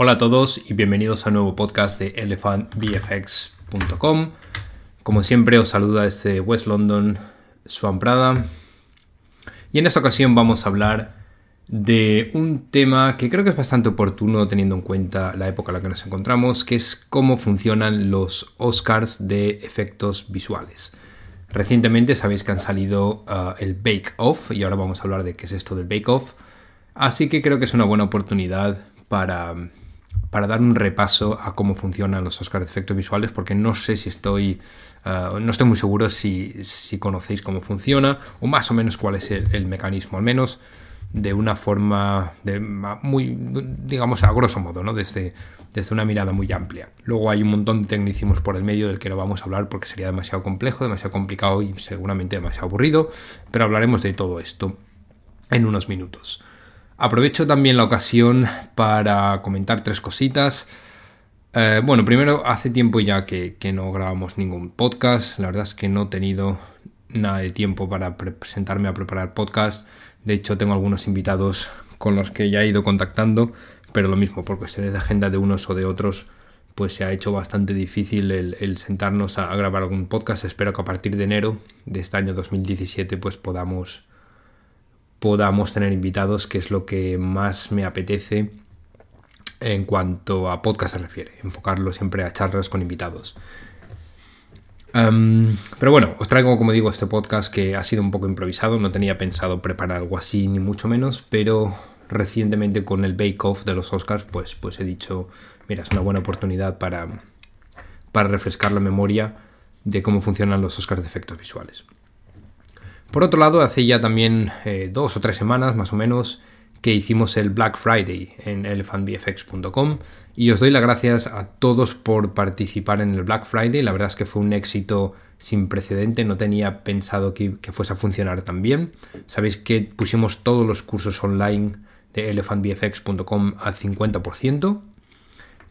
Hola a todos y bienvenidos a un nuevo podcast de elephantbfx.com. Como siempre os saluda desde West London, Swan Prada. Y en esta ocasión vamos a hablar de un tema que creo que es bastante oportuno teniendo en cuenta la época en la que nos encontramos, que es cómo funcionan los Oscars de efectos visuales. Recientemente sabéis que han salido uh, el Bake Off y ahora vamos a hablar de qué es esto del Bake Off. Así que creo que es una buena oportunidad para, para dar un repaso a cómo funcionan los Oscars de efectos visuales, porque no sé si estoy, uh, no estoy muy seguro si, conocéis cómo funciona o más o menos cuál es el, el mecanismo, al menos de una forma de, muy, digamos, a grosso modo, ¿no? Desde, desde una mirada muy amplia. Luego hay un montón de tecnicismos por el medio del que no vamos a hablar porque sería demasiado complejo, demasiado complicado y seguramente demasiado aburrido, pero hablaremos de todo esto en unos minutos. Aprovecho también la ocasión para comentar tres cositas. Eh, bueno, primero, hace tiempo ya que, no grabamos ningún podcast. La verdad es que no he tenido nada de tiempo para presentarme a preparar podcast. De hecho, tengo algunos invitados con los que ya he ido contactando, pero lo mismo, por cuestiones de agenda de unos o de otros, pues se ha hecho bastante difícil el, el sentarnos a, a, grabar algún podcast. Espero que a partir de enero de este año 2017 pues podamos podamos tener invitados, que es lo que más me apetece en cuanto a podcast se refiere, enfocarlo siempre a charlas con invitados. Um, pero bueno, os traigo, como digo, este podcast que ha sido un poco improvisado, no tenía pensado preparar algo así, ni mucho menos, pero recientemente con el Bake Off de los Oscars, pues, pues he dicho, mira, es una buena oportunidad para, para refrescar la memoria de cómo funcionan los Oscars de efectos visuales. Por otro lado, hace ya también eh, dos o tres semanas más o menos que hicimos el Black Friday en elephantbfx.com y os doy las gracias a todos por participar en el Black Friday. La verdad es que fue un éxito sin precedente, no tenía pensado que, que fuese a funcionar tan bien. Sabéis que pusimos todos los cursos online de elephantbfx.com al 50%.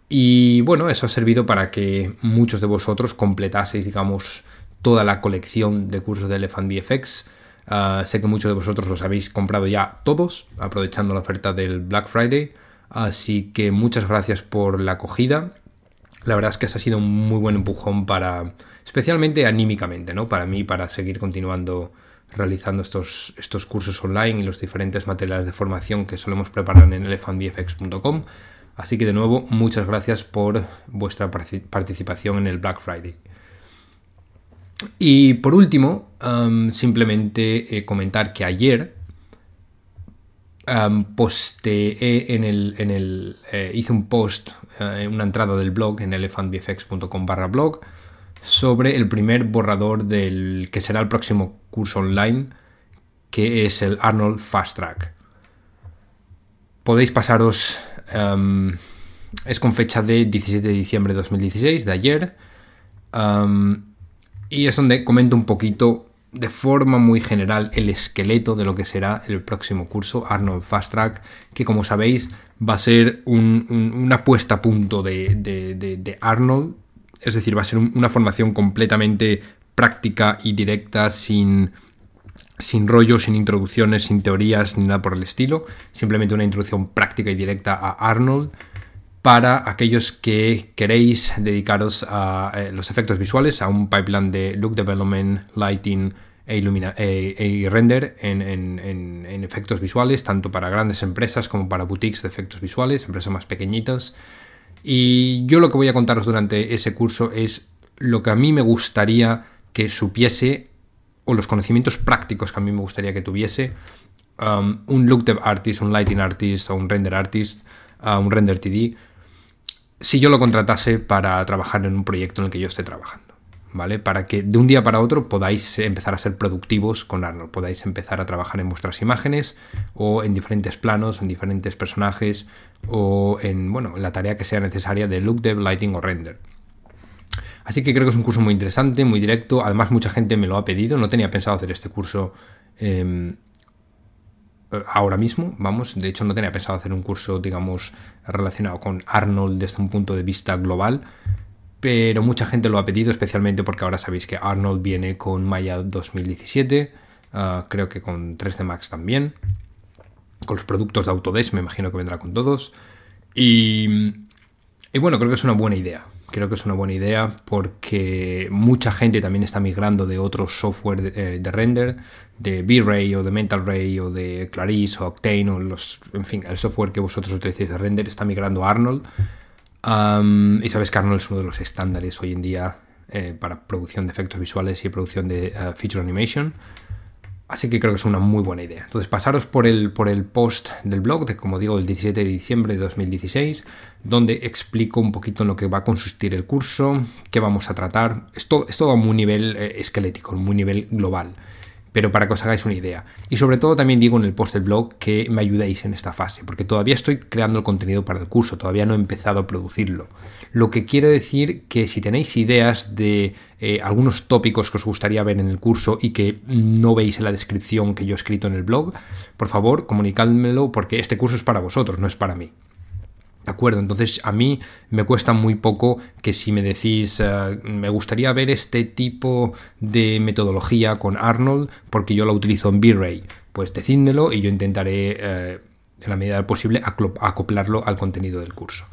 Y bueno, eso ha servido para que muchos de vosotros completaseis, digamos, toda la colección de cursos de Elephant VFX. Uh, sé que muchos de vosotros los habéis comprado ya todos, aprovechando la oferta del Black Friday. Así que muchas gracias por la acogida. La verdad es que ha sido un muy buen empujón para, especialmente anímicamente, ¿no? Para mí, para seguir continuando realizando estos, estos cursos online y los diferentes materiales de formación que solemos preparar en elephantbfx.com. Así que de nuevo, muchas gracias por vuestra participación en el Black Friday. Y por último, simplemente eh, comentar que ayer posteé en el, en el eh, hice un post, eh, una entrada del blog en elephantbfx.com barra blog sobre el primer borrador del que será el próximo curso online, que es el Arnold Fast Track. Podéis pasaros, es con fecha de 17 de diciembre de 2016, de ayer. Y es donde comento un poquito de forma muy general el esqueleto de lo que será el próximo curso Arnold Fast Track, que como sabéis va a ser un, un, una puesta a punto de, de, de, Arnold, es decir, va a ser un, una formación completamente práctica y directa, sin, sin rollos, sin introducciones, sin teorías ni nada por el estilo, simplemente una introducción práctica y directa a Arnold para aquellos que queréis dedicaros a eh, los efectos visuales, a un pipeline de look development, lighting e, e, e render en, en, en, en, efectos visuales, tanto para grandes empresas como para boutiques de efectos visuales, empresas más pequeñitas. Y yo lo que voy a contaros durante ese curso es lo que a mí me gustaría que supiese, o los conocimientos prácticos que a mí me gustaría que tuviese, um, un look dev artist, un lighting artist o un render artist, uh, un render TD, si yo lo contratase para trabajar en un proyecto en el que yo esté trabajando, ¿vale? Para que de un día para otro podáis empezar a ser productivos con Arnold, podáis empezar a trabajar en vuestras imágenes o en diferentes planos, en diferentes personajes o en, bueno, la tarea que sea necesaria de look dev, lighting o render. Así que creo que es un curso muy interesante, muy directo. Además, mucha gente me lo ha pedido. No tenía pensado hacer este curso eh, ahora mismo, vamos, de hecho no tenía pensado hacer un curso, digamos, relacionado con Arnold desde un punto de vista global, pero mucha gente lo ha pedido, especialmente porque ahora sabéis que Arnold viene con Maya 2017, uh, creo que con 3D Max también, con los productos de Autodesk, me imagino que vendrá con todos. Y, y bueno, creo que es una buena idea. Creo que es una buena idea porque mucha gente también está migrando de otros software de, eh, render, de V-Ray o de Mental Ray o de Clarice o Octane o los, en fin, el software que vosotros utilicéis de render está migrando a Arnold. y sabes que Arnold es uno de los estándares hoy en día eh, para producción de efectos visuales y producción de uh, feature animation. Así que creo que es una muy buena idea. Entonces, pasaros por el, por el post del blog, de, como digo, del 17 de diciembre de 2016, donde explico un poquito en lo que va a consistir el curso, qué vamos a tratar. Es todo, es todo a un nivel eh, esquelético, un nivel global pero para que os hagáis una idea. Y sobre todo también digo en el post del blog que me ayudéis en esta fase, porque todavía estoy creando el contenido para el curso, todavía no he empezado a producirlo. Lo que quiere decir que si tenéis ideas de eh, algunos tópicos que os gustaría ver en el curso y que no veis en la descripción que yo he escrito en el blog, por favor comunicádmelo porque este curso es para vosotros, no es para mí. ¿De acuerdo? Entonces a mí me cuesta muy poco que si me decís, eh, me gustaría ver este tipo de metodología con Arnold porque yo lo utilizo en V-Ray, pues decídmelo y yo intentaré, eh, en la medida posible, acoplarlo al contenido del curso.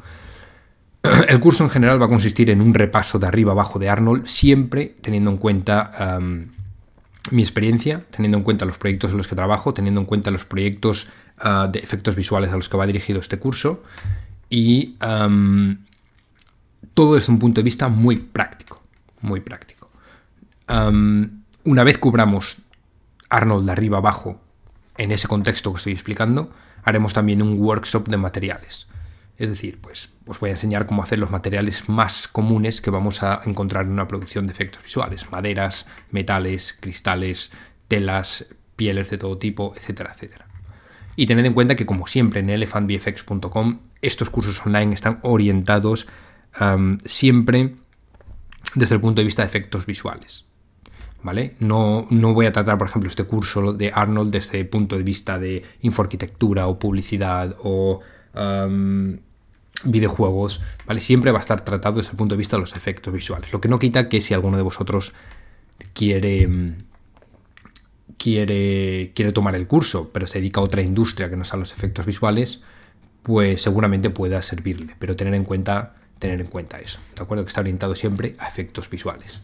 El curso en general va a consistir en un repaso de arriba abajo de Arnold, siempre teniendo en cuenta em, mi experiencia, teniendo en cuenta los proyectos en los que trabajo, teniendo en cuenta los proyectos ah, de efectos visuales a los que va dirigido este curso y todo desde un punto de vista muy práctico, muy práctico. una vez cubramos Arnold de arriba abajo en ese contexto que estoy explicando, haremos también un workshop de materiales. Es decir, pues os voy a enseñar cómo hacer los materiales más comunes que vamos a encontrar en una producción de efectos visuales. Maderas, metales, cristales, telas, pieles de todo tipo, etcétera, etcétera. Y tened en cuenta que, como siempre, en elephantbfx.com estos cursos online están orientados siempre desde el punto de vista de efectos visuales. ¿Vale? No, no, voy a tratar, por ejemplo, este curso de Arnold desde el punto de vista de infoarquitectura o publicidad o videojuegos, ¿vale? Siempre va a estar tratado desde el punto de vista de los efectos visuales. Lo que no quita que si alguno de vosotros quiere quiere, quiere tomar el curso, pero se dedica a otra industria que no sea los efectos visuales, pues seguramente pueda servirle. Pero tener en cuenta, tener en cuenta eso, ¿de acuerdo? Que está orientado siempre a efectos visuales.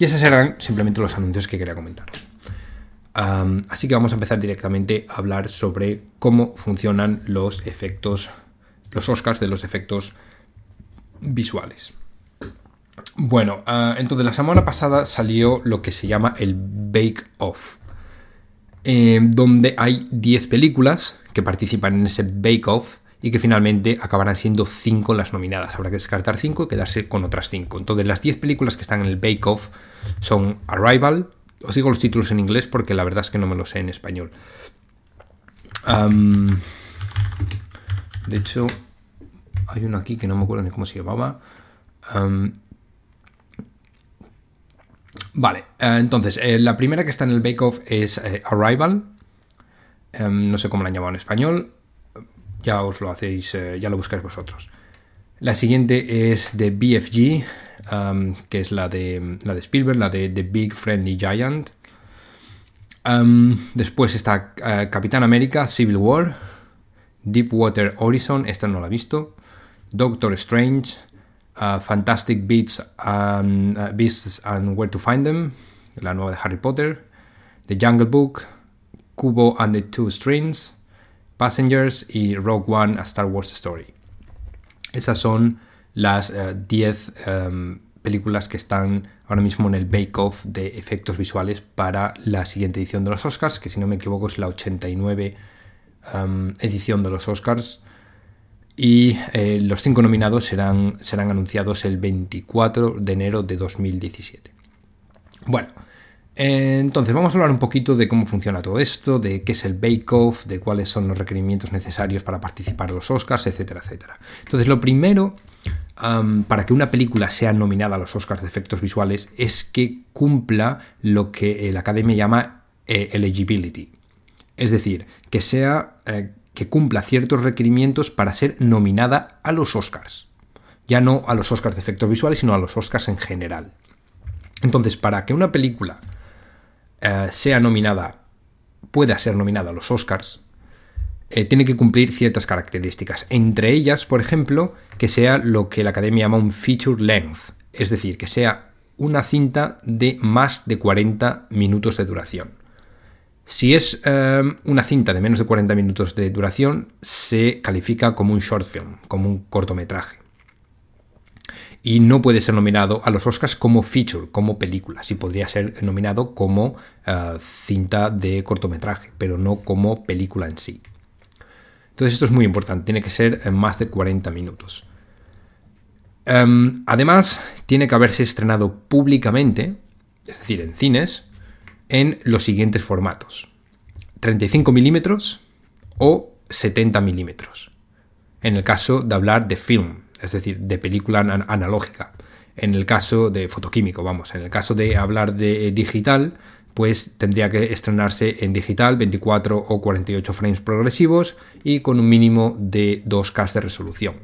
Y esos serán simplemente los anuncios que quería comentar. así que vamos a empezar directamente a hablar sobre cómo funcionan los efectos, los Oscars de los efectos visuales. Bueno, ah, entonces la semana pasada salió lo que se llama el Bake Off. Eh, donde hay 10 películas que participan en ese Bake Off y que finalmente acabarán siendo 5 las nominadas. Habrá que descartar 5 y quedarse con otras 5. Entonces las 10 películas que están en el Bake Off son Arrival, os digo los títulos en inglés porque la verdad es que no me lo sé en español. de hecho, hay uno aquí que no me acuerdo ni cómo se llamaba. Vale, eh, entonces, eh, la primera que está en el Bake Off es eh, Arrival. Em, no sé cómo la han llamado en español. Ya os lo hacéis, ya lo buscáis vosotros. La siguiente es de BFG, em, que es la de, la de Spielberg, la de The Big Friendly Giant. Em, después está Capitán América, Civil War. Deepwater Horizon, esta no la he visto. Doctor Strange, Fantastic Beats and, uh, Beasts and Where to Find Them, la nueva de Harry Potter, The Jungle Book, Kubo and the Two Strings, Passengers y Rogue One, A Star Wars Story. Esas son las 10 uh, um, películas que están ahora mismo en el Bake Off de efectos visuales para la siguiente edición de los Oscars, que si no me equivoco es la 89 um, edición de los Oscars y eh, los cinco nominados serán, serán anunciados el 24 de enero de 2017. Bueno, eh, entonces vamos a hablar un poquito de cómo funciona todo esto, de qué es el bake-off, de cuáles son los requerimientos necesarios para participar en los Oscars, etcétera, etcétera. Entonces lo primero para que una película sea nominada a los Oscars de efectos visuales es que cumpla lo que la academia llama eh, eligibility. Es decir, que sea que cumpla ciertos requerimientos para ser nominada a los Oscars. Ya no a los Oscars de efectos visuales, sino a los Oscars en general. Entonces, para que una película eh, sea nominada, pueda ser nominada a los Oscars, eh, tiene que cumplir ciertas características. Entre ellas, por ejemplo, que sea lo que la academia llama un feature length, es decir, que sea una cinta de más de 40 minutos de duración. Si es eh, una cinta de menos de 40 minutos de duración, se califica como un short film, como un cortometraje. Y no puede ser nominado a los Oscars como feature, como película. Sí podría ser nominado como eh, cinta de cortometraje, pero no como película en sí. Entonces esto es muy importante, tiene que ser en más de 40 minutos. Em, además, tiene que haberse estrenado públicamente, es decir, en cines, en los siguientes formatos. 35 milímetros o 70 milímetros. En el caso de hablar de film, es decir, de película analógica. En el caso de fotoquímico, vamos, en el caso de hablar de digital, pues tendría que estrenarse en digital 24 o 48 frames progresivos y con un mínimo de 2K de resolución.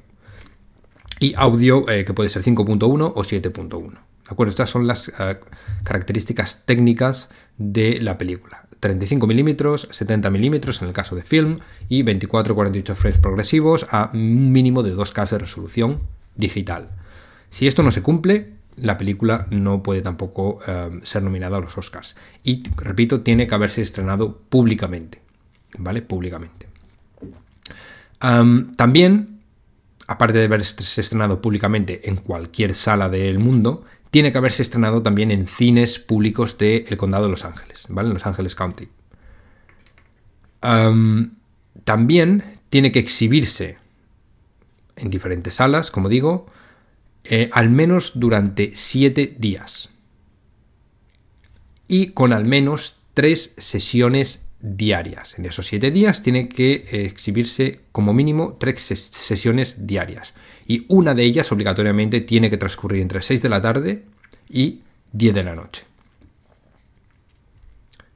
Y audio eh, que puede ser 5.1 o 7.1. ¿De acuerdo? Estas son las eh, características técnicas de la película. 35 milímetros, 70 milímetros en el caso de film y 24 o 48 frames progresivos a un mínimo de 2K de resolución digital. Si esto no se cumple, la película no puede tampoco eh, ser nominada a los Oscars. Y, repito, tiene que haberse estrenado públicamente. ¿Vale? Públicamente. también, aparte de haberse estrenado públicamente en cualquier sala del mundo, tiene que haberse estrenado también en cines públicos del condado de Los Ángeles, ¿vale? En Los Ángeles County. también tiene que exhibirse en diferentes salas, como digo, eh, al menos durante siete días y con al menos tres sesiones diarias. En esos siete días tiene que eh, exhibirse como mínimo tres sesiones diarias y una de ellas obligatoriamente tiene que transcurrir entre 6 de la tarde y 10 de la noche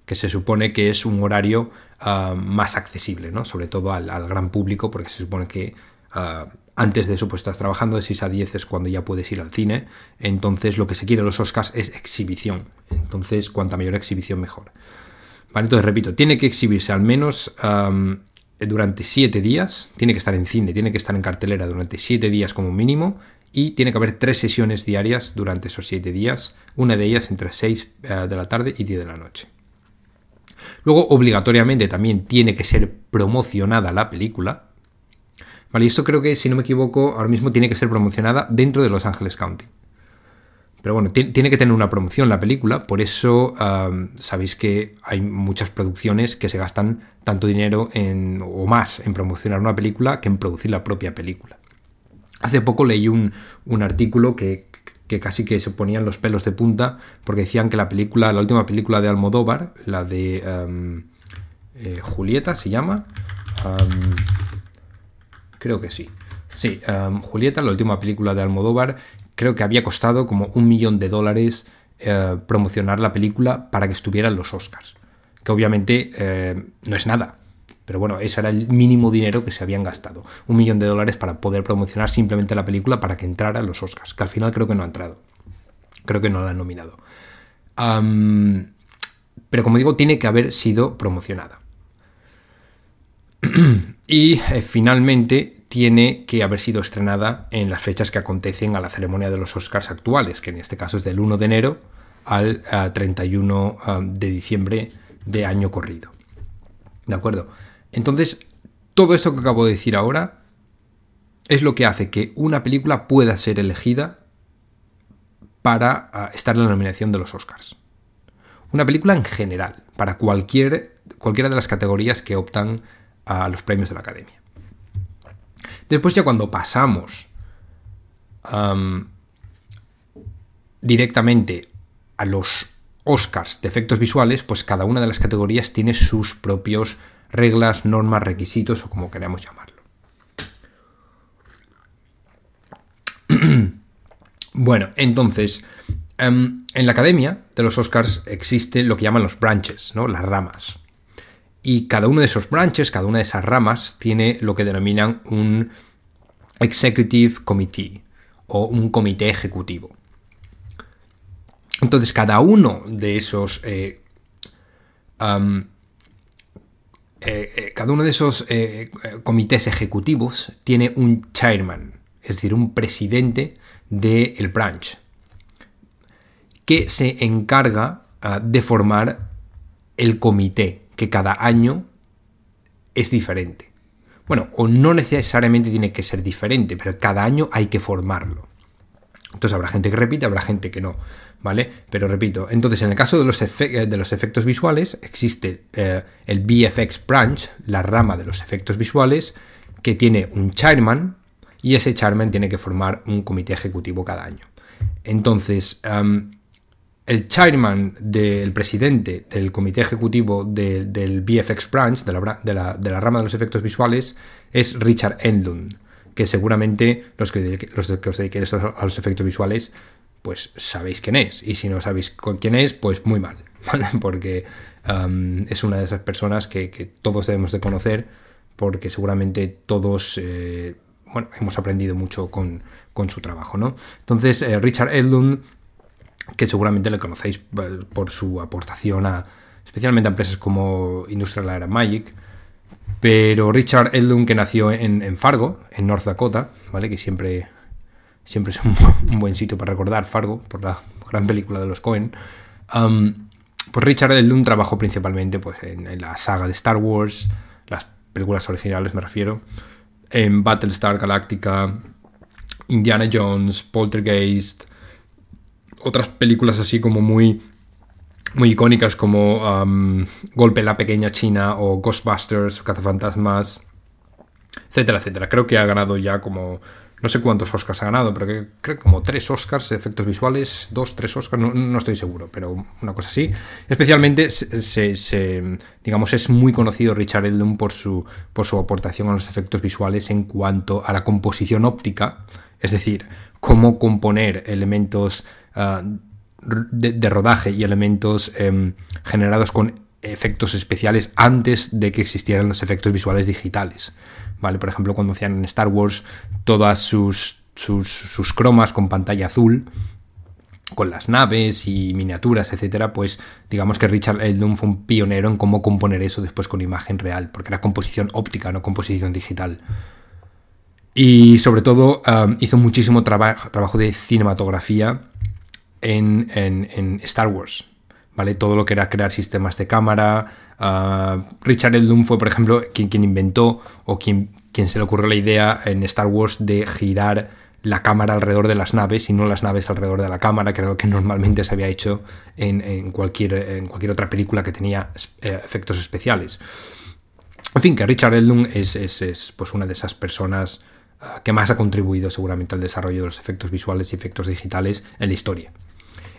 que se supone que es un horario ah, más accesible, ¿no? sobre todo al, gran público, porque se supone que ah, antes de eso, pues estás trabajando de 6 a 10 es cuando ya puedes ir al cine. Entonces, lo que se quiere en los Oscars es exhibición. Entonces, cuanta mayor exhibición, mejor. Vale, entonces, repito, tiene que exhibirse al menos durante 7 días. Tiene que estar en cine, tiene que estar en cartelera durante 7 días como mínimo. Y tiene que haber 3 sesiones diarias durante esos 7 días. Una de ellas entre 6 eh, de la tarde y 10 de la noche. Luego, obligatoriamente, también tiene que ser promocionada la película Vale, y esto creo que, si no me equivoco, ahora mismo tiene que ser promocionada dentro de Los Ángeles County. Pero bueno, tiene que tener una promoción la película, por eso sabéis que hay muchas producciones que se gastan tanto dinero en, o más en promocionar una película que en producir la propia película. Hace poco leí un, artículo que, casi que se ponían los pelos de punta porque decían que la película, la última película de Almodóvar, la de eh, Julieta se llama, Creo que sí. Sí, Julieta, la última película de Almodóvar, creo que había costado como un millón de dólares eh, promocionar la película para que estuviera en los Oscars. Que obviamente eh, no es nada. Pero bueno, ese era el mínimo dinero que se habían gastado. Un millón de dólares para poder promocionar simplemente la película para que entrara en los Oscars. Que al final creo que no ha entrado. Creo que no la han nominado. pero como digo, tiene que haber sido promocionada. y eh, finalmente tiene que haber sido estrenada en las fechas que acontecen a la ceremonia de los Oscars actuales, que en este caso es del 1 de enero al 31 eh, eh, de diciembre de año corrido. ¿De acuerdo? Entonces, todo esto que acabo de decir ahora es lo que hace que una película pueda ser elegida para estar en la nominación de los Oscars. Una película en general, para cualquier, cualquiera de las categorías que optan a los premios de la academia. Después ya cuando pasamos directamente a los Oscars de efectos visuales, pues cada una de las categorías tiene sus propios reglas, normas, requisitos o como queramos llamarlo. bueno, entonces, en la academia de los Oscars existe lo que llaman los branches, ¿no? las ramas. Y cada uno de esos branches, cada una de esas ramas, tiene lo que denominan un Executive Committee o un comité ejecutivo. Entonces, cada uno de esos eh, cada uno de esos comités ejecutivos tiene un chairman, es decir, un presidente del branch, que se encarga ah, de formar el comité, que cada año es diferente. Bueno, o no necesariamente tiene que ser diferente, pero cada año hay que formarlo. Entonces habrá gente que repite, habrá gente que no, ¿vale? Pero repito, entonces en el caso de los, de los efectos visuales existe eh, el VFX branch, la rama de los efectos visuales, que tiene un chairman y ese chairman tiene que formar un comité ejecutivo cada año. Entonces, el chairman del presidente del comité ejecutivo del VFX Branch, de la, rama de los efectos visuales, es Richard Enlund, que seguramente los que, que os dediquéis a los efectos visuales, pues sabéis quién es. Y si no sabéis quién es, pues muy mal, Porque es una de esas personas que, todos debemos de conocer, porque seguramente todos... Eh, hemos aprendido mucho con, su trabajo, ¿no? Entonces, eh, Richard Edlund que seguramente le conocéis eh, por su aportación a especialmente a empresas como Industrial Air Magic. Pero Richard Eldon, que nació en, Fargo, en North Dakota, ¿vale? Que siempre, siempre es un, buen sitio para recordar Fargo, por la gran película de los Cohen. pues Richard Eldon trabajó principalmente pues, en, la saga de Star Wars, las películas originales me refiero, en Battlestar Galactica, Indiana Jones, Poltergeist, otras películas así como muy, muy icónicas como Golpe en la Pequeña China o Ghostbusters, Cazafantasmas, etcétera, etcétera. Creo que ha ganado ya como... No sé cuántos Oscars ha ganado, pero creo que como tres Oscars de efectos visuales, dos, tres Oscars, no, estoy seguro, pero una cosa así. Especialmente, digamos, es muy conocido Richard Eldon por su, por su aportación a los efectos visuales en cuanto a la composición óptica, es decir, cómo componer elementos Ah, de, rodaje y elementos em, generados con efectos especiales antes de que existieran los efectos visuales digitales. ¿Vale? Por ejemplo, cuando hacían en Star Wars todas sus, sus, cromas con pantalla azul, con las naves y miniaturas, etcétera, pues digamos que Richard Eldon fue un pionero en cómo componer eso después con imagen real, porque era composición óptica, no composición digital. Y sobre todo hizo muchísimo trabajo de cinematografía en, Star Wars. ¿Vale? Todo lo que era crear sistemas de cámara. Ah, Richard Eldon fue, por ejemplo, quien, quien inventó o quien, quien se le ocurrió la idea en Star Wars de girar la cámara alrededor de las naves y no las naves alrededor de la cámara, que era lo que normalmente se había hecho en, cualquier, en cualquier otra película que tenía eh, efectos especiales. En fin, que Richard Eldon es, es, pues una de esas personas que más ha contribuido seguramente al desarrollo de los efectos visuales y efectos digitales en la historia.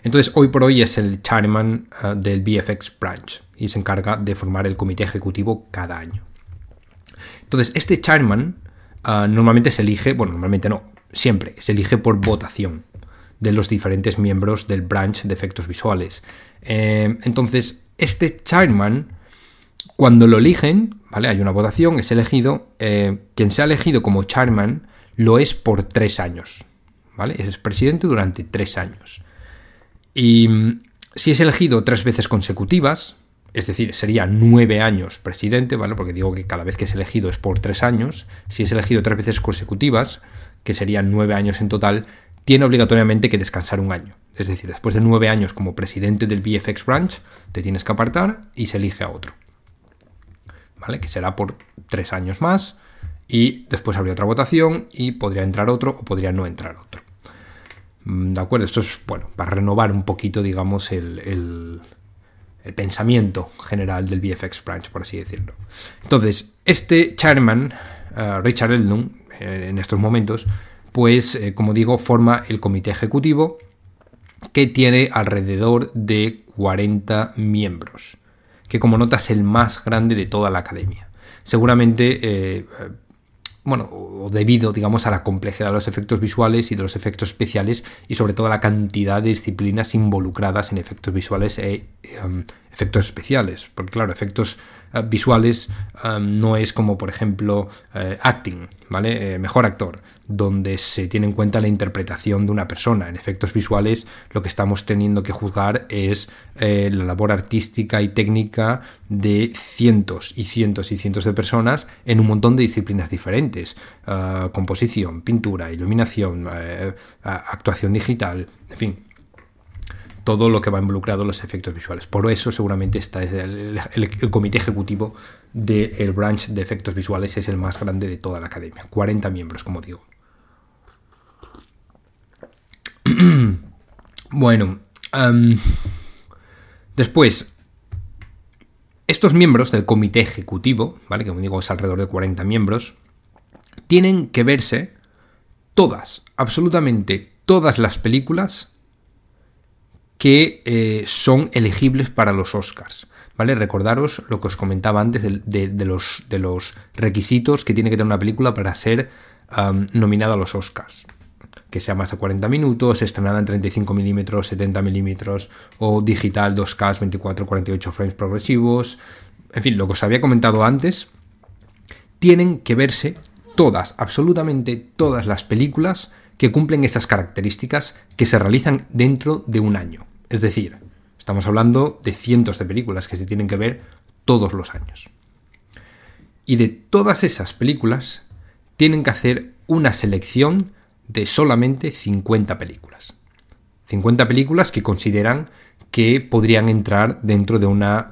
Entonces, hoy por hoy es el chairman eh, del VFX Branch y se encarga de formar el comité ejecutivo cada año. Entonces, este chairman eh, normalmente se elige, bueno, normalmente no, siempre se elige por votación de los diferentes miembros del branch de efectos visuales. Eh, entonces, este chairman, cuando lo eligen, ¿vale? Hay una votación, es elegido. quien se ha elegido como chairman lo es por tres años, ¿vale? Es presidente durante tres años. Y mm, si es elegido tres veces consecutivas, es decir, sería nueve años presidente, ¿vale? Porque digo que cada vez que es elegido es por tres años. Si es elegido tres veces consecutivas, que serían nueve años en total, tiene obligatoriamente que descansar un año. Es decir, después de nueve años como presidente del VFX Branch, te tienes que apartar y se elige a otro. Que será por tres años más. Y después habría otra votación y podría entrar otro o podría no entrar otro. Mm, ¿De acuerdo? Esto es, bueno, para renovar un poquito, digamos, el, pensamiento general del VFX Branch, por así decirlo. Entonces, este chairman, eh, Richard Eldon, eh, en estos momentos, pues, eh, como digo, forma el comité ejecutivo que tiene alrededor de 40 miembros, que como nota es el más grande de toda la academia. Seguramente bueno, o debido, digamos, a la complejidad de los efectos visuales y de los efectos especiales y sobre todo a la cantidad de disciplinas involucradas en efectos visuales e efectos especiales, porque claro, efectos eh, visuales no es como por ejemplo eh, acting, ¿vale? mejor actor, donde se tiene en cuenta la interpretación de una persona. En efectos visuales lo que estamos teniendo que juzgar es la labor artística y técnica de cientos y cientos y cientos de personas en un montón de disciplinas diferentes. composición, pintura, iluminación, actuación digital, en fin todo lo que va involucrado en los efectos visuales. Por eso seguramente está el, comité ejecutivo del branch de efectos visuales es el más grande de toda la academia. 40 miembros, como digo. bueno, después, estos miembros del comité ejecutivo, ¿vale? que como digo es alrededor de 40 miembros, tienen que verse todas, absolutamente todas las películas que eh, son elegibles para los Oscars. ¿Vale? Recordaros lo que os comentaba antes de, los, requisitos que tiene que tener una película para ser nominada a los Oscars. Que sea más de 40 minutos, estrenada en 35 milímetros, 70 milímetros o digital 2K, 24, 48 frames progresivos. En fin, lo que os había comentado antes, tienen que verse todas, absolutamente todas las películas que cumplen estas características que se realizan dentro de un año. Es decir, estamos hablando de cientos de películas que se tienen que ver todos los años. Y de todas esas películas tienen que hacer una selección de solamente 50 películas. 50 películas que consideran que podrían entrar dentro de una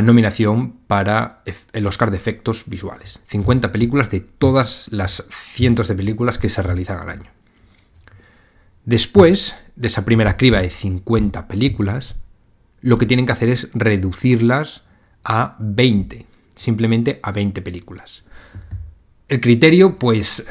nominación para el Oscar de efectos visuales. 50 películas de todas las cientos de películas que se realizan al año. Después de esa primera criba de 50 películas, lo que tienen que hacer es reducirlas a 20, simplemente a 20 películas. El criterio, pues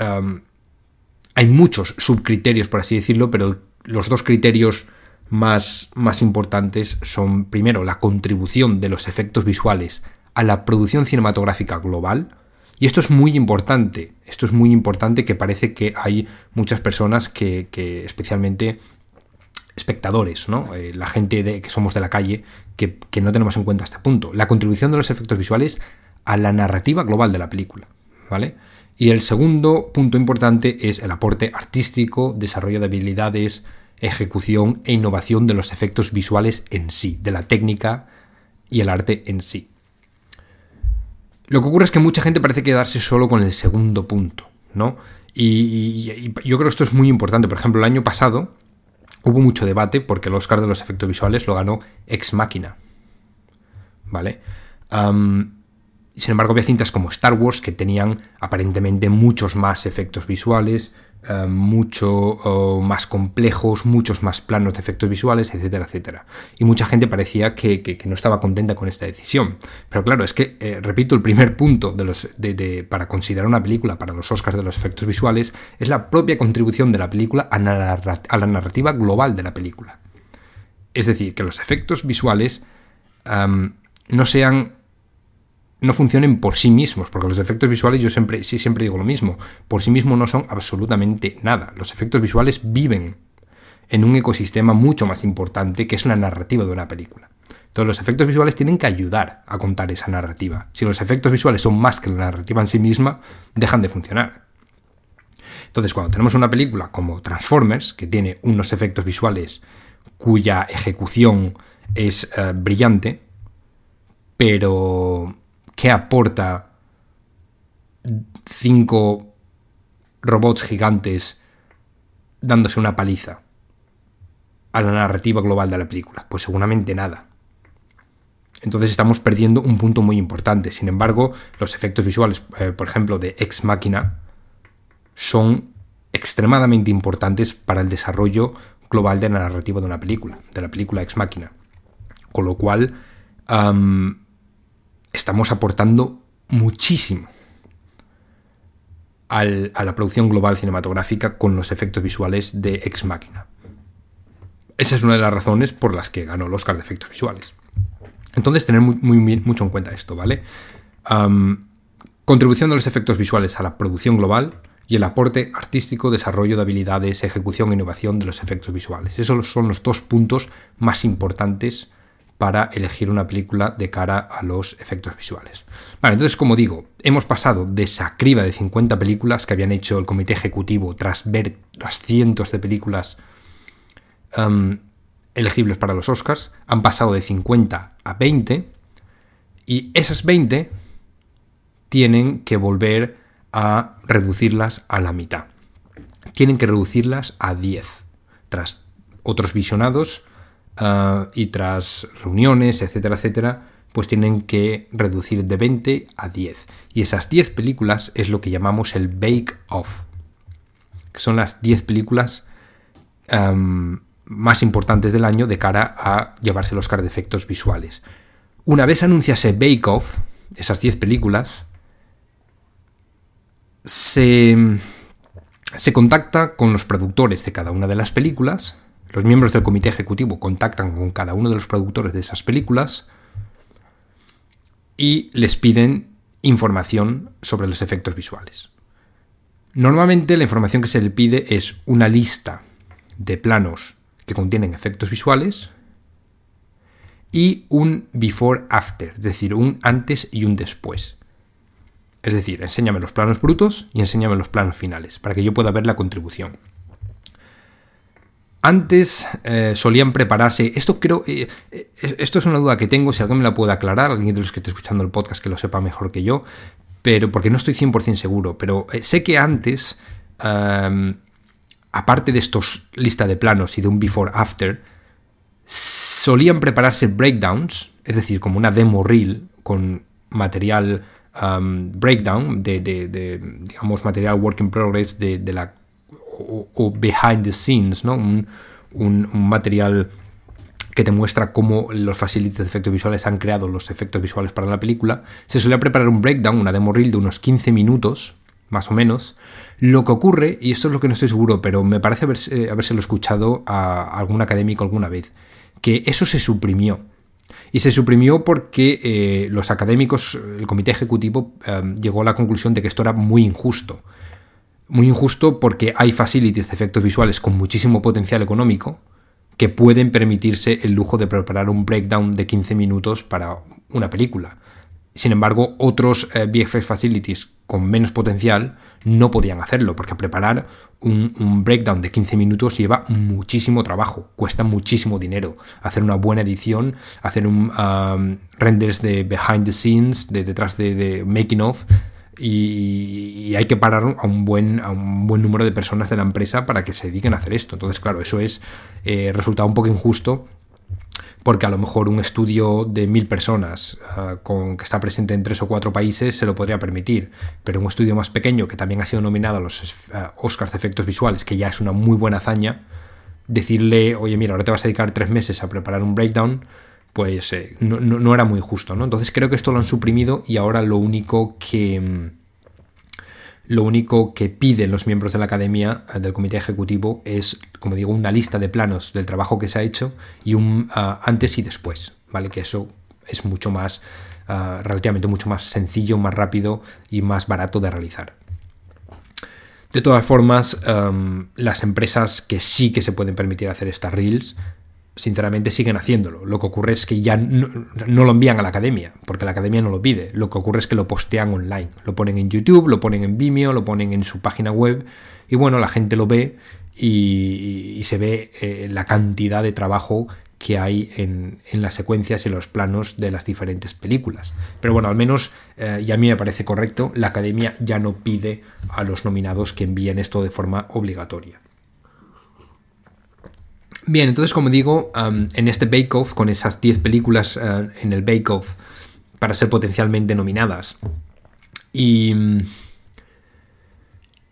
hay muchos subcriterios, por así decirlo, pero los dos criterios más, más importantes son, primero, la contribución de los efectos visuales a la producción cinematográfica global, y esto es muy importante, esto es muy importante que parece que hay muchas personas que, especialmente espectadores, ¿no? Eh, la gente de, que somos de la calle, que, no tenemos en cuenta este punto. La contribución de los efectos visuales a la narrativa global de la película, ¿vale? Y el segundo punto importante es el aporte artístico, desarrollo de habilidades, ejecución e innovación de los efectos visuales en sí, de la técnica y el arte en sí. Lo que ocurre es que mucha gente parece quedarse solo con el segundo punto, ¿no? Y, yo creo que esto es muy importante. Por ejemplo, el año pasado hubo mucho debate porque el Oscar de los efectos visuales lo ganó Ex Máquina, ¿vale? sin embargo, había cintas como Star Wars que tenían aparentemente muchos más efectos visuales, eh, mucho más complejos, muchos más planos de efectos visuales, etcétera, etcétera. Y mucha gente parecía que, no estaba contenta con esta decisión. Pero claro, es que, eh, repito, el primer punto para considerar una película para los Oscars de los efectos visuales es la propia contribución de la película a, la narrativa global de la película. Es decir, que los efectos visuales no sean no funcionen por sí mismos, porque los efectos visuales yo siempre, sí, siempre digo lo mismo, por sí mismos no son absolutamente nada. Los efectos visuales viven en un ecosistema mucho más importante que es la narrativa de una película. Entonces los efectos visuales tienen que ayudar a contar esa narrativa. Si los efectos visuales son más que la narrativa en sí misma, dejan de funcionar. Entonces cuando tenemos una película como Transformers, que tiene unos efectos visuales cuya ejecución es eh, brillante, pero ¿Qué aporta cinco robots gigantes dándose una paliza a la narrativa global de la película? Pues seguramente nada. Entonces estamos perdiendo un punto muy importante. Sin embargo, los efectos visuales, eh, por ejemplo, de Ex Máquina, son extremadamente importantes para el desarrollo global de la narrativa de una película, de la película Ex Máquina. Con lo cual, estamos aportando muchísimo a la producción global cinematográfica con los efectos visuales de Ex Machina. Esa es una de las razones por las que ganó el Oscar de efectos visuales. Entonces, tener mucho en cuenta esto, ¿vale? contribución de los efectos visuales a la producción global y el aporte artístico, desarrollo de habilidades, ejecución e innovación de los efectos visuales. Esos son los dos puntos más importantes para elegir una película de cara a los efectos visuales. Vale, entonces como digo, hemos pasado de esa criba de 50 películas que habían hecho el comité ejecutivo tras ver las cientos de películas um, elegibles para los Oscars, han pasado de 50 a 20 y esas 20 tienen que volver a reducirlas a la mitad. Tienen que reducirlas a 10. Tras otros visionados uh, y tras reuniones, etcétera, etcétera, pues tienen que reducir de 20 a 10. Y esas 10 películas es lo que llamamos el Bake Off, que son las 10 películas más importantes del año de cara a llevarse el Oscar de efectos visuales. Una vez anunciase Bake Off, esas 10 películas, se, se contacta con los productores de cada una de las películas, los miembros del comité ejecutivo contactan con cada uno de los productores de esas películas y les piden información sobre los efectos visuales. Normalmente la información que se le pide es una lista de planos que contienen efectos visuales y un before after, es decir, un antes y un después. Es decir, enséñame los planos brutos y enséñame los planos finales, para que yo pueda ver la contribución. Antes eh, solían prepararse, esto creo, eh, eh, esto es una duda que tengo, si alguien me la puede aclarar, alguien de los que esté escuchando el podcast que lo sepa mejor que yo, pero porque no estoy 100% seguro, pero sé que antes, aparte de estos lista de planos y de un before after, solían prepararse breakdowns, es decir, como una demo reel con material Um, breakdown de, digamos, material work in progress de, la o, behind the scenes, ¿no? Un, material que te muestra cómo los facilities de efectos visuales han creado los efectos visuales para la película. Se suele preparar un breakdown, una demo reel de unos 15 minutos, más o menos. Lo que ocurre, y esto es lo que no estoy seguro, pero me parece haber, eh, habérselo escuchado a algún académico alguna vez, que eso se suprimió y se suprimió porque eh, los académicos, el comité ejecutivo, eh, llegó a la conclusión de que esto era muy injusto. Muy injusto porque hay facilities de efectos visuales con muchísimo potencial económico que pueden permitirse el lujo de preparar un breakdown de 15 minutos para una película. Sin embargo, otros eh, VFX facilities con menos potencial no podían hacerlo, porque preparar un, breakdown de 15 minutos lleva muchísimo trabajo, cuesta muchísimo dinero. Hacer una buena edición, hacer un renders de behind the scenes, de detrás de, making of, y, hay que parar a un, buen, a un buen número de personas de la empresa para que se dediquen a hacer esto. Entonces, claro, eso es eh, resultado un poco injusto porque a lo mejor un estudio de mil personas ah, con, que está presente en tres o cuatro países se lo podría permitir, pero un estudio más pequeño que también ha sido nominado a los uh, Oscars de efectos visuales, que ya es una muy buena hazaña, decirle, oye, mira, ahora te vas a dedicar tres meses a preparar un breakdown, pues eh, no, no, era muy justo, ¿no? Entonces creo que esto lo han suprimido y ahora lo único que mm, lo único que piden los miembros de la academia eh, del comité ejecutivo es, como digo, una lista de planos del trabajo que se ha hecho y un ah, antes y después, ¿vale? Que eso es mucho más, ah, relativamente mucho más sencillo, más rápido y más barato de realizar. De todas formas, las empresas que sí que se pueden permitir hacer estas reels sinceramente siguen haciéndolo. Lo que ocurre es que ya no, lo envían a la academia, porque la academia no lo pide. Lo que ocurre es que lo postean online. Lo ponen en YouTube, lo ponen en Vimeo, lo ponen en su página web y bueno, la gente lo ve y, se ve eh, la cantidad de trabajo que hay en, las secuencias y los planos de las diferentes películas. Pero bueno, al menos, eh, y a mí me parece correcto, la academia ya no pide a los nominados que envíen esto de forma obligatoria. Bien, entonces como digo, en este Bake Off, con esas 10 películas eh, en el Bake Off para ser potencialmente nominadas, y,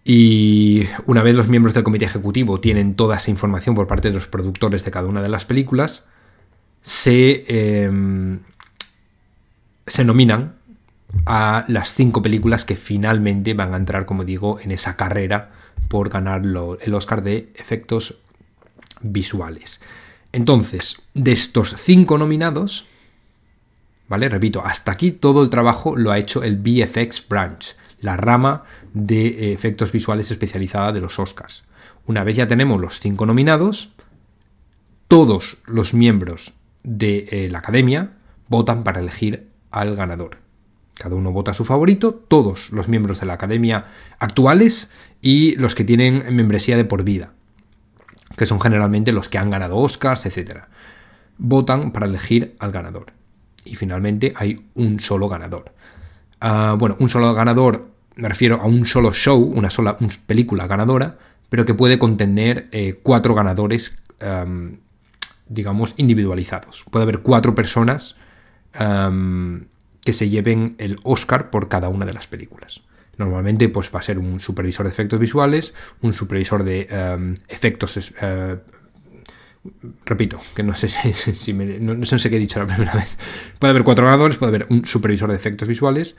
y una vez los miembros del comité ejecutivo tienen toda esa información por parte de los productores de cada una de las películas, se, em, se nominan a las 5 películas que finalmente van a entrar, como digo, en esa carrera por ganar el Oscar de efectos visuales. Entonces, de estos cinco nominados, ¿vale? Repito, hasta aquí todo el trabajo lo ha hecho el VFX Branch, la rama de eh, efectos visuales especializada de los Oscars. Una vez ya tenemos los cinco nominados, todos los miembros de eh, la academia votan para elegir al ganador. Cada uno vota a su favorito, todos los miembros de la academia actuales y los que tienen membresía de por vida, que son generalmente los que han ganado Oscars, etc. Votan para elegir al ganador. Y finalmente hay un solo ganador. Ah, bueno, un solo ganador, me refiero a un solo show, una sola película ganadora, pero que puede contener eh, cuatro ganadores, digamos, individualizados. Puede haber cuatro personas que se lleven el Oscar por cada una de las películas. Normalmente pues, va a ser un supervisor de efectos visuales, un supervisor de em, efectos... Eh, repito, que no sé si, no, sé qué he dicho la primera vez. Puede haber cuatro ganadores, puede haber un supervisor de efectos visuales,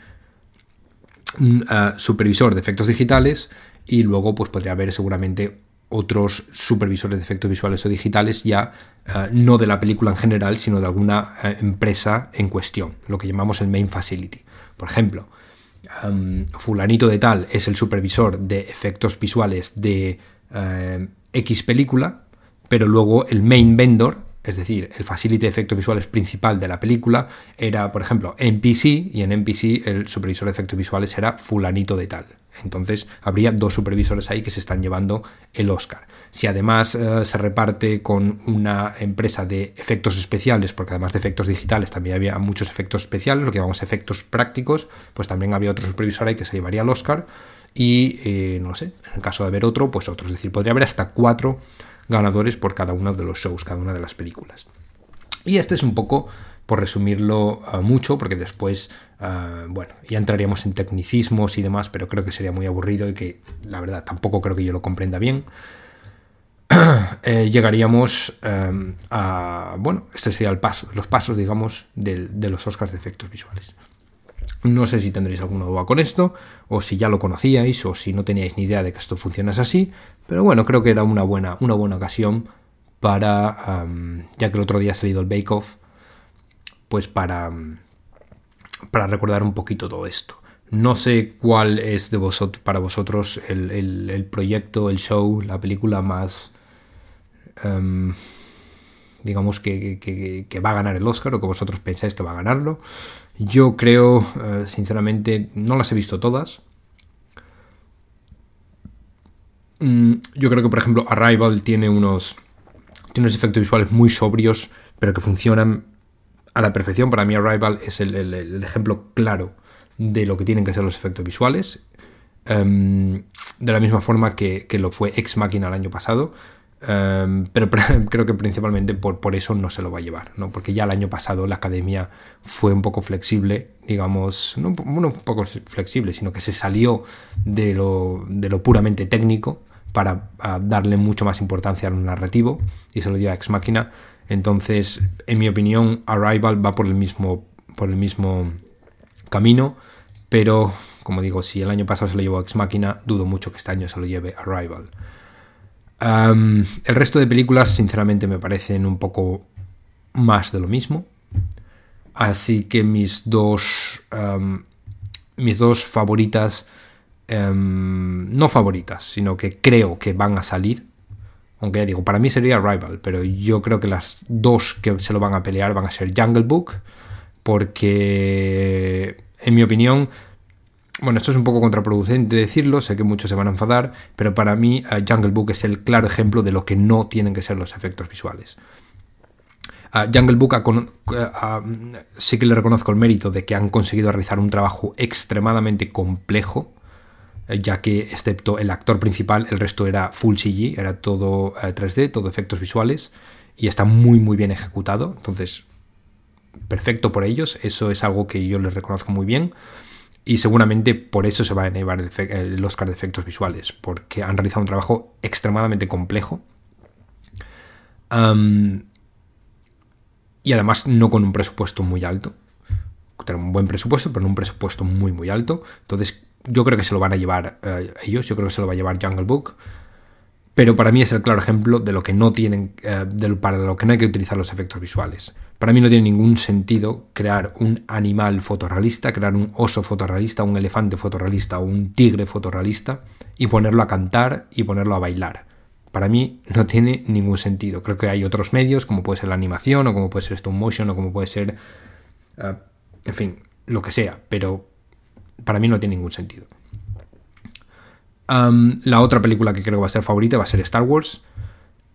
un eh, supervisor de efectos digitales y luego pues podría haber seguramente otros supervisores de efectos visuales o digitales ya eh, no de la película en general, sino de alguna empresa en cuestión, lo que llamamos el main facility. Por ejemplo, fulanito de tal es el supervisor de efectos visuales de eh, X película, pero luego el main vendor, es decir, el facility de efectos visuales principal de la película, era, por ejemplo, NPC, y en NPC el supervisor de efectos visuales era fulanito de tal. Entonces habría dos supervisores ahí que se están llevando el Oscar. Si además eh, se reparte con una empresa de efectos especiales, porque además de efectos digitales también había muchos efectos especiales, lo que llamamos efectos prácticos, pues también habría otro supervisor ahí que se llevaría el Oscar. Y eh, no sé, en el caso de haber otro, pues otro. Es decir, podría haber hasta cuatro ganadores por cada uno de los shows, cada una de las películas. Y este es un poco por resumirlo eh, mucho, porque después, eh, bueno, ya entraríamos en tecnicismos y demás, pero creo que sería muy aburrido y que la verdad tampoco creo que yo lo comprenda bien. Eh, llegaríamos a, bueno, este sería el paso, los pasos, digamos, de, los Oscars de efectos visuales. No sé si tendréis alguna duda con esto, o si ya lo conocíais, o si no teníais ni idea de que esto funcionase así, pero bueno, creo que era una buena, una buena ocasión para, ya que el otro día ha salido el Bake Off, pues para, para recordar un poquito todo esto. No sé cuál es de para vosotros el, proyecto, el show, la película más, em, digamos, que, va a ganar el Oscar o que vosotros pensáis que va a ganarlo. Yo creo, eh, sinceramente, no las he visto todas. Mm, yo creo que, por ejemplo, Arrival tiene unos, tiene unos efectos visuales muy sobrios, pero que funcionan a la perfección. Para mí Arrival es el, ejemplo claro de lo que tienen que ser los efectos visuales. Em, de la misma forma que, lo fue Ex Machina el año pasado. Em, pero creo que principalmente por, por, eso no se lo va a llevar, ¿no? porque ya el año pasado la academia fue un poco flexible, digamos, no, un poco flexible, sino que se salió de lo, de lo puramente técnico para darle mucho más importancia al narrativo y se lo dio a Ex Machina entonces, en mi opinión, Arrival va por el mismo, por el mismo camino, pero como digo, si el año pasado se lo llevó Ex Machina, dudo mucho que este año se lo lleve Arrival. el resto de películas, sinceramente, me parecen un poco más de lo mismo. Así que mis dos, mis dos favoritas, no favoritas, sino que creo que van a salir, aunque ya digo, para mí sería Rival, pero yo creo que las dos que se lo van a pelear van a ser Jungle Book, porque en mi opinión, bueno, esto es un poco contraproducente decirlo, sé que muchos se van a enfadar, pero para mí eh, Jungle Book es el claro ejemplo de lo que no tienen que ser los efectos visuales. Jungle Book sí que le reconozco el mérito de que han conseguido realizar un trabajo extremadamente complejo ya que excepto el actor principal, el resto era full CG, era todo 3D, eh, todo efectos visuales, y está muy muy bien ejecutado, entonces perfecto por ellos, eso es algo que yo les reconozco muy bien, y seguramente por eso se va a llevar el, Oscar de efectos visuales, porque han realizado un trabajo extremadamente complejo. y además no con un presupuesto muy alto. Tener un buen presupuesto, pero no un presupuesto muy muy alto. Entonces yo creo que se lo van a llevar eh, ellos, yo creo que se lo va a llevar Jungle Book. pero para mí es el claro ejemplo de lo que no tienen, eh, para lo que no hay que utilizar los efectos visuales. Para mí no tiene ningún sentido crear un animal fotorrealista, crear un oso fotorrealista, un elefante fotorrealista o un tigre fotorrealista y ponerlo a cantar y ponerlo a bailar. Para mí no tiene ningún sentido. Creo que hay otros medios, como puede ser la animación, o como puede ser stop motion, o como puede ser, eh, en fin, lo que sea, pero para mí no tiene ningún sentido la otra película que creo que va a ser favorita va a ser Star Wars,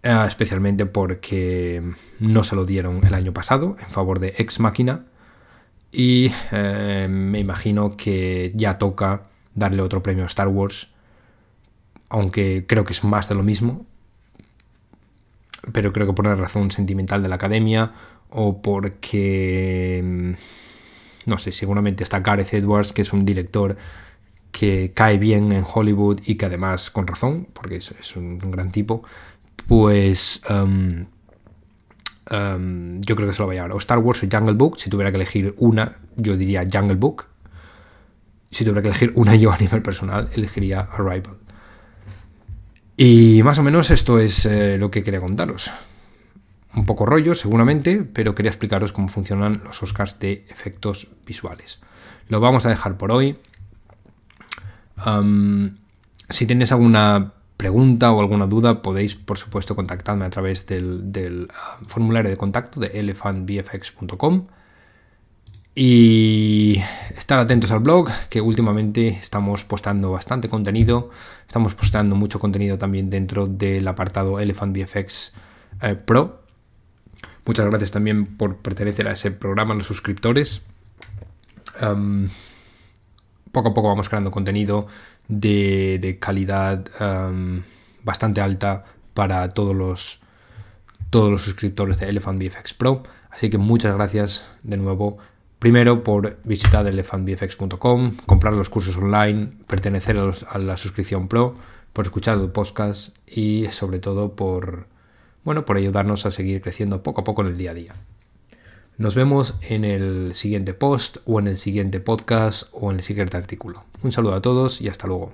eh, especialmente porque no se lo dieron el año pasado en favor de Ex Machina. Y eh, me imagino que ya toca darle otro premio a Star Wars, aunque creo que es más de lo mismo. Pero creo que por una razón sentimental de la academia o porque, no sé, seguramente está Gareth Edwards, que es un director que cae bien en Hollywood y que además, con razón, porque es, un, gran tipo, pues um, um, yo creo que se lo va a llevar. O Star Wars o Jungle Book. Si tuviera que elegir una, yo diría Jungle Book. Si tuviera que elegir una yo a nivel personal, elegiría Arrival. Y más o menos esto es eh, lo que quería contaros. Un poco rollo, seguramente, pero quería explicaros cómo funcionan los Oscars de efectos visuales. Lo vamos a dejar por hoy si tenéis alguna pregunta o alguna duda, podéis, por supuesto, contactarme a través del, formulario de contacto de elephantbfx.com. Y estar atentos al blog, que últimamente estamos postando bastante contenido. Estamos postando mucho contenido también dentro del apartado Elephant VFX eh, Pro. Muchas gracias también por pertenecer a ese programa, los suscriptores poco a poco vamos creando contenido de, calidad bastante alta para todos los, todos los suscriptores de Elephant VFX Pro. Así que muchas gracias de nuevo. Primero por visitar elephantbfx.com, comprar los cursos online, pertenecer a, la suscripción Pro, por escuchar el podcast y sobre todo por, bueno, por ayudarnos a seguir creciendo poco a poco en el día a día. Nos vemos en el siguiente post o en el siguiente podcast o en el siguiente artículo. Un saludo a todos y hasta luego.